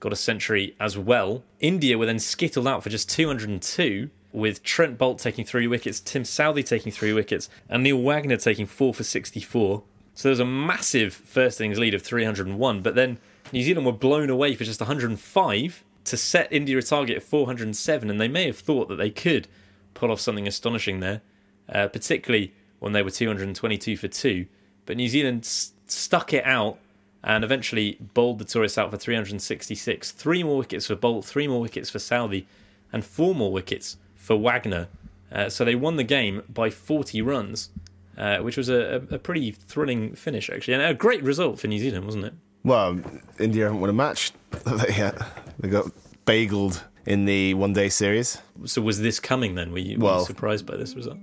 got a century as well. India were then skittled out for just 202, with Trent Boult taking three wickets, Tim Southee taking three wickets, and Neil Wagner taking four for 64. So there was a massive first innings lead of 301, but then New Zealand were blown away for just 105 to set India a target of 407, and they may have thought that they could pull off something astonishing there, uh, particularly when they were 222 for two. But New Zealand stuck it out and eventually bowled the tourists out for 366. Three more wickets for Boult, three more wickets for Southee, and four more wickets for Wagner. Uh, so they won the game by 40 runs, uh, which was a, a, pretty thrilling finish, actually, and a great result for New Zealand, wasn't it? Well, India haven't won a match yet. They got bageled in the one day series. So was this coming then? Were you, were Well- you surprised by this result?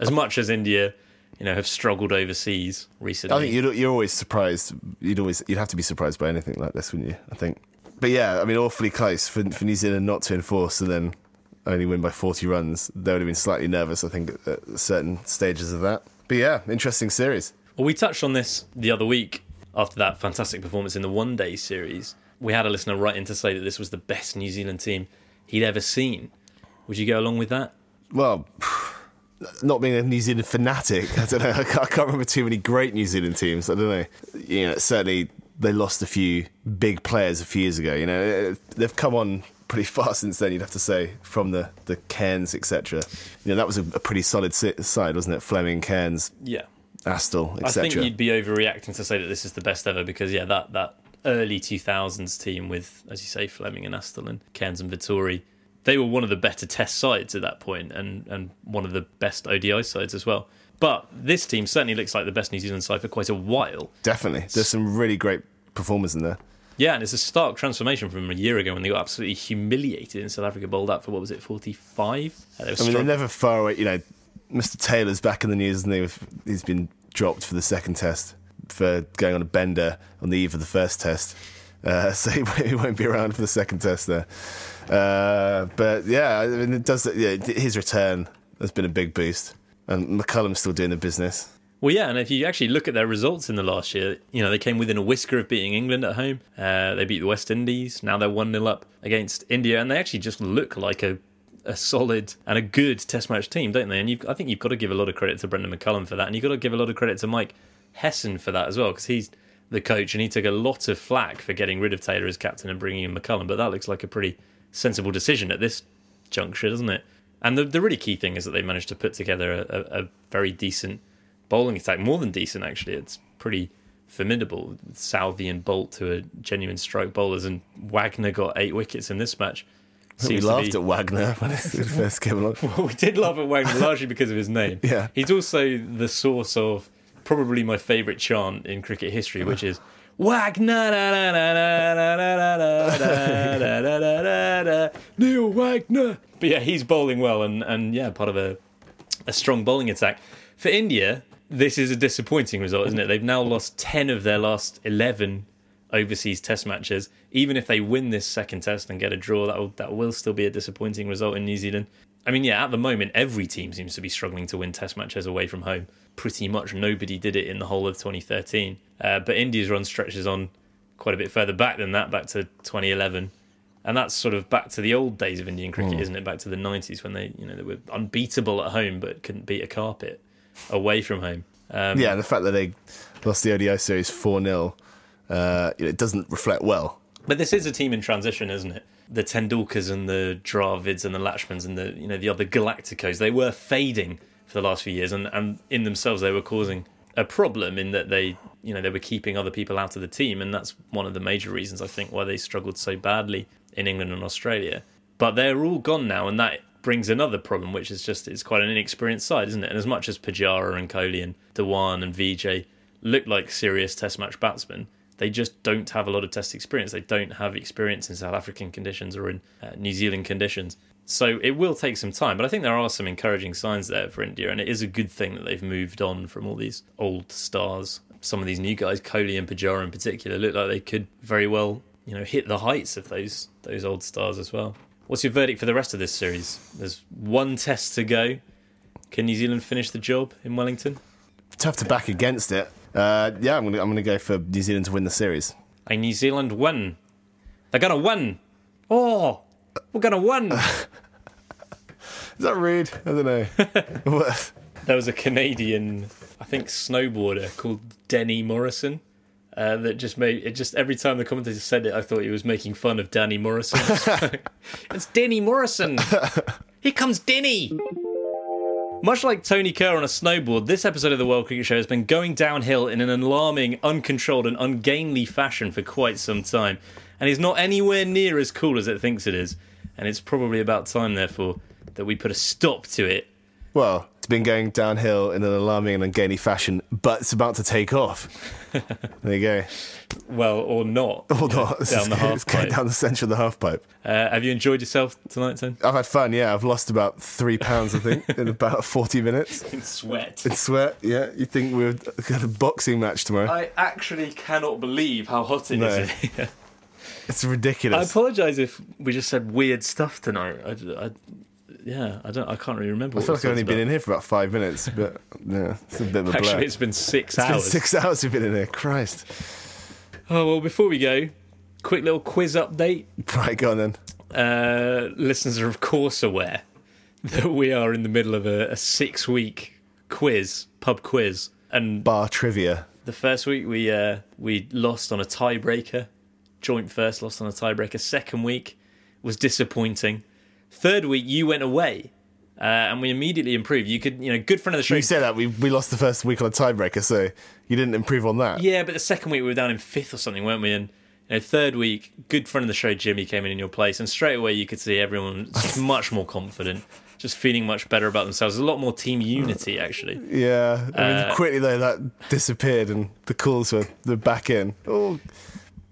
As much as India, you know, have struggled overseas recently. I think you'd, you're always surprised. You'd always you'd have to be surprised by anything like this, wouldn't you? I think. But yeah, I mean, awfully close for, for New Zealand not to enforce and then only win by 40 runs. They would have been slightly nervous, I think, at, at certain stages of that. But yeah, interesting series. Well, we touched on this the other week after that fantastic performance in the one day series. We had a listener write in to say that this was the best New Zealand team he'd ever seen. Would you go along with that? Well, not being a New Zealand fanatic, I don't know. I can't, I can't remember too many great New Zealand teams. I don't know. You know, certainly they lost a few big players a few years ago. You know, they've come on pretty far since then. You'd have to say from the the Cairns, etc. You know, that was a, a pretty solid side, wasn't it? Fleming, Cairns, Yeah. Astle, etc. I think you'd be overreacting to say that this is the best ever because, yeah, that, that early 2000s team with, as you say, Fleming and Astle and Cairns and Vettori, they were one of the better test sides at that point and, and one of the best ODI sides as well. But this team certainly looks like the best New Zealand side for quite a while. Definitely, there's some really great performers in there. Yeah, and it's a stark transformation from a year ago when they got absolutely humiliated in South Africa, bowled out for what was it, 45? Uh, they I mean, strong- they're never far away. You know, Mr. Taylor's back in the news, and he he's been dropped for the second test for going on a bender on the eve of the first test. Uh, so he won't be around for the second test there. Uh, but yeah, I mean, it does. Yeah, his return has been a big boost, and McCullum's still doing the business. Well, yeah, and if you actually look at their results in the last year, you know, they came within a whisker of beating England at home. Uh, they beat the West Indies. Now they're 1 0 up against India, and they actually just look like a, a solid and a good Test match team, don't they? And I think you've got to give a lot of credit to Brendon McCullum for that, and you've got to give a lot of credit to Mike Hesson for that as well, because he's the coach and he took a lot of flack for getting rid of Taylor as captain and bringing in McCullum, but that looks like a pretty sensible decision at this juncture, doesn't it? And the, the really key thing is that they managed to put together a, a, a very decent bowling attack, more than decent actually. It's pretty formidable. Southee and Boult, who are genuine stroke bowlers, and Wagner got eight wickets in this match. we Seems to laughed be- at Wagner when it first came along. well, we did laugh at Wagner largely because of his name. Yeah. He's also the source of probably my favourite chant in cricket history, which is Wagner, da, da, da, da, da, da, da, da, da, da, da, da, Neil Wagner. But yeah, he's bowling well and, and yeah, part of a, a strong bowling attack. For India, this is a disappointing result, isn't it? They've now lost 10 of their last 11 overseas test matches. Even if they win this second test and get a draw, that will, that will still be a disappointing result in New Zealand. I mean, yeah, at the moment, every team seems to be struggling to win test matches away from home. Pretty much nobody did it in the whole of 2013. Uh, but India's run stretches on quite a bit further back than that, back to 2011. And that's sort of back to the old days of Indian cricket, isn't it? Back to the 90s when they, you know, they were unbeatable at home but couldn't beat a carpet away from home. Um, Yeah, and the fact that they lost the ODI series 4 0, uh, you it doesn't reflect well. But this is a team in transition, isn't it? The Tendulkars and the Dravids and the Laxmans and the you know the other Galacticos, they were fading for the last few years, and, and in themselves they were causing a problem in that they you know they were keeping other people out of the team, and that's one of the major reasons I think why they struggled so badly in England and Australia. But they're all gone now, and that brings another problem, which is just it's quite an inexperienced side, isn't it? And as much as Pujara and Kohli and Dhawan and Vijay look like serious Test match batsmen, they just don't have a lot of Test experience. They don't have experience in South African conditions or in uh, New Zealand conditions. So it will take some time, but I think there are some encouraging signs there for India, and it is a good thing that they've moved on from all these old stars. Some of these new guys, Kohli and Pujara in particular, look like they could very well, you know hit the heights of those those old stars as well. What's your verdict for the rest of this series? There's one test to go. Can New Zealand finish the job in Wellington? Tough to back against it. Uh, yeah, I'm gonna I'm gonna go for New Zealand to win the series. A New Zealand win. They're gonna win. Oh, we're gonna win. Is that rude? I don't know. There was a Canadian, I think, snowboarder called Denny Morrison. Uh, that just made it just every time the commentator said it, I thought he was making fun of Danny Morrison. it's Denny Morrison. Here comes Denny. Much like Tony Kerr on a snowboard, this episode of the World Cricket Show has been going downhill in an alarming, uncontrolled, and ungainly fashion for quite some time. And is not anywhere near as cool as it thinks it is. And it's probably about time, therefore, that we put a stop to it. Well, it's been going downhill in an alarming and ungainly fashion, but it's about to take off. there you go. Well, or not. Or not. It's Down the going- It's going half down the centre of the half pipe. Uh, have you enjoyed yourself tonight, Tim? I've had fun, yeah. I've lost about three pounds, I think, in about 40 minutes. In sweat. In sweat, yeah. You think we've got a boxing match tomorrow? I actually cannot believe how hot it is No. in here. ridiculous. I apologise if we just said weird stuff tonight. I, I- yeah, I don't. I can't really remember. I feel like I've only talked been in here for about five minutes, but yeah, it's a bit of a blur. Actually, it's been six It's been hours. six hours we've been in here. Christ. Oh well, before we go, quick little quiz update. Right, go on then. Uh, listeners are of course aware that we are in the middle of a, a six-week quiz, pub quiz, and Bar trivia. The first week we uh, we lost on a tiebreaker, joint first lost on a tiebreaker. Second week was disappointing. Third week you went away, uh, and we immediately improved. You could, you know, good friend of the show. You said that we we lost the first week on a tiebreaker, so you didn't improve on that. yeah, but the second week we were down in fifth or something, weren't we? And you know, third week, good friend of the show Jimmy came in in your place, and straight away you could see everyone was much more confident, just feeling much better about themselves. There's a lot more team unity actually. Yeah, I mean, Uh, quickly though that disappeared, and the calls were the back in. Oh,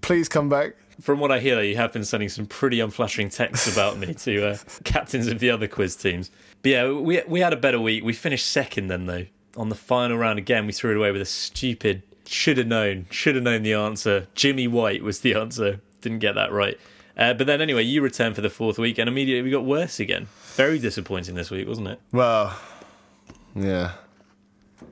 please come back. From what I hear, though, you have been sending some pretty unflattering texts about me to uh, captains of the other quiz teams. But yeah, we we had a better week. We finished second then, though. On the final round again, we threw it away with a stupid should have known, should have known the answer. Jimmy White was the answer. Didn't get that right. Uh, but then anyway, you returned for the fourth week, and immediately we got worse again. Very disappointing this week, wasn't it? Well, yeah.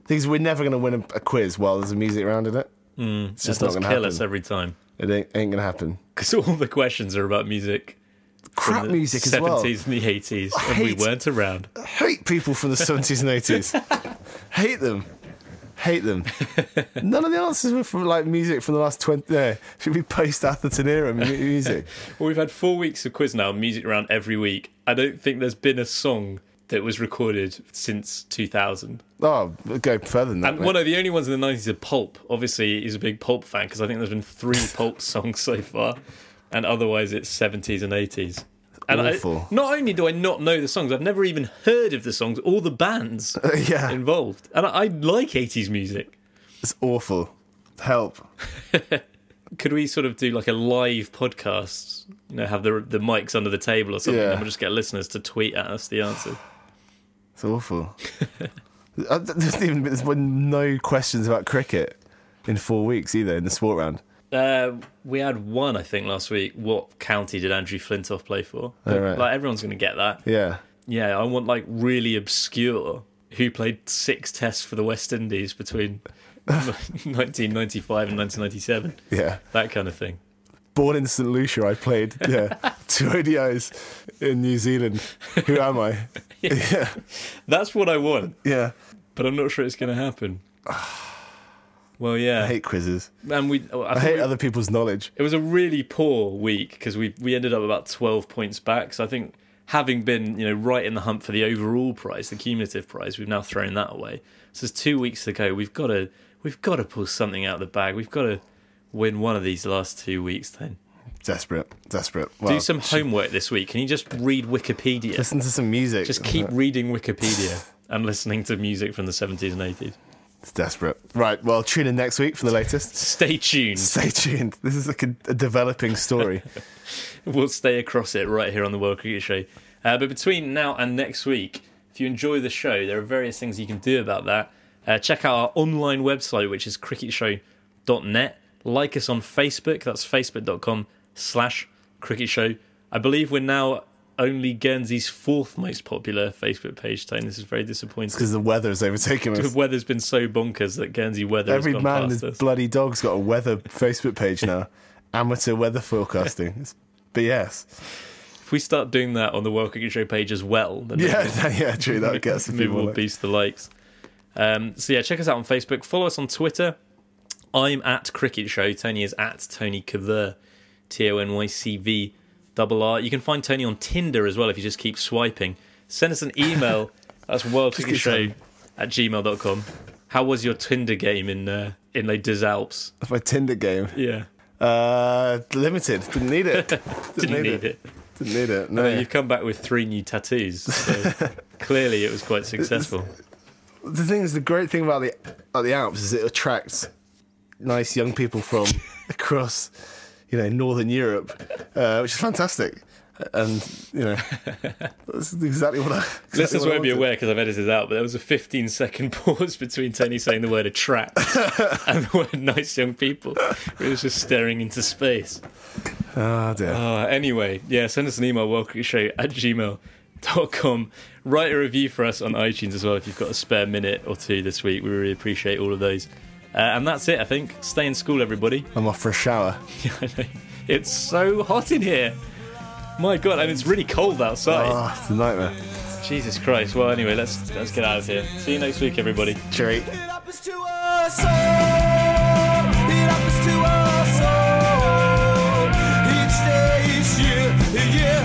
Thing is, we're never going to win a, a quiz while there's a music round in it. Mm, it's It just does not kill going to us happen. every time It ain't, ain't to happen. because all the questions are about music. from Crap the music as well. 70s and the 80s, and we weren't around. I hate people from the 70s and 80s. hate them. Hate them. None of the answers were from like music from the last 20. Yeah, should be post Atherton era mu- music. Well, we've had four weeks of quiz now, music around every week. I don't think there's been a song that was recorded since 2000. Oh, go further than that. And mate. one of the only ones in the 90s are Pulp. Obviously, he's a big Pulp fan because I think there's been three Pulp songs so far. And otherwise, it's 70s and 80s. And I, Awful. not only do I not know the songs, I've never even heard of the songs or the bands yeah, involved. And I, I like 80s music. it's awful. Help. Could we sort of do like a live podcast? You know, have the the mics under the table or something, Yeah. and we'll just get listeners to tweet at us the answer. It's awful. There's even there's been no questions about cricket in four weeks either in the sport round. Uh, we had one, I think, last week. What county did Andrew Flintoff play for? Oh, right. Like everyone's going to get that. Yeah. Yeah, I want like really obscure who played six tests for the West Indies between 1995 and 1997. Yeah. That kind of thing. Born in St. Lucia, I played yeah two ODIs in New Zealand. Who am I? Yeah. That's what I want, Yeah. but I'm not sure it's going to happen. Well, yeah, I hate quizzes. and we. Oh, I, I hate we- other people's knowledge. It was a really poor week because we we ended up about twelve points back. So I think having been you know right in the hunt for the overall prize, the cumulative prize, we've now thrown that away. So there's two weeks to go. We've got to we've got to pull something out of the bag. We've got to win one of these last two weeks. Then Desperate. Desperate. Well, do some homework this week. Can you just read Wikipedia? Listen to some music. Just keep reading Wikipedia and listening to music from the 70s and 80s. It's desperate. Right. Well, tune in next week for the latest. Stay tuned. Stay tuned. This is like a, a developing story. we'll stay across it right here on the World Cricket Show. Uh, but between now and next week, if you enjoy the show, there are various things you can do about that. Uh, check out our online website, which is cricketshow.net. Like us on Facebook, that's facebook.com slash cricket show. I believe we're now only Guernsey's fourth most popular Facebook page, Tony. This is very disappointing. because the weather's overtaken us. The weather's been so bonkers that Guernsey weather Every has gone man and his us. bloody dog's got a weather Facebook page now. Amateur weather forecasting. It's BS. If we start doing that on the World Cricket Show page as well, then Yeah, yeah, true. That gets maybe people. we'll like- boost the likes. Um, so yeah, check us out on Facebook. Follow us on Twitter. I'm at Cricket Show. Tony is at Tony Cavur. T O N Y C V double R. You can find Tony on Tinder as well if you just keep swiping. Send us an email. That's World Cricket keep Show sending. at gmail.com. How was your Tinder game in uh, in Les Deux Alpes? My Tinder game. Yeah. Uh, limited. Didn't need it. Didn't need it. Didn't need it. I No. you've come back with three new tattoos. So clearly it was quite successful. the thing is, the great thing about the about the Alps is it attracts nice young people from across, you know, Northern Europe, uh, which is fantastic. And you know, that's exactly what I. Exactly Listeners won't be aware because I've edited it out, but there was a 15 second pause between Tony saying the word attract and the word nice young people. It was just staring into space. Oh dear. Uh, anyway, yeah, send us an email, welcomeshow at gmail.com. Write a review for us on iTunes as well if you've got a spare minute or two this week. We really appreciate all of those. Uh, and that's it, I think. Stay in school, everybody. I'm off for a shower. Yeah, I know. It's so hot in here. My God, and it's really cold outside. Oh, it's a nightmare. Jesus Christ. Well, anyway, let's let's get out of here. See you next week, everybody. Cheery. It happens to us all. It happens to us all. Each day, each year, year,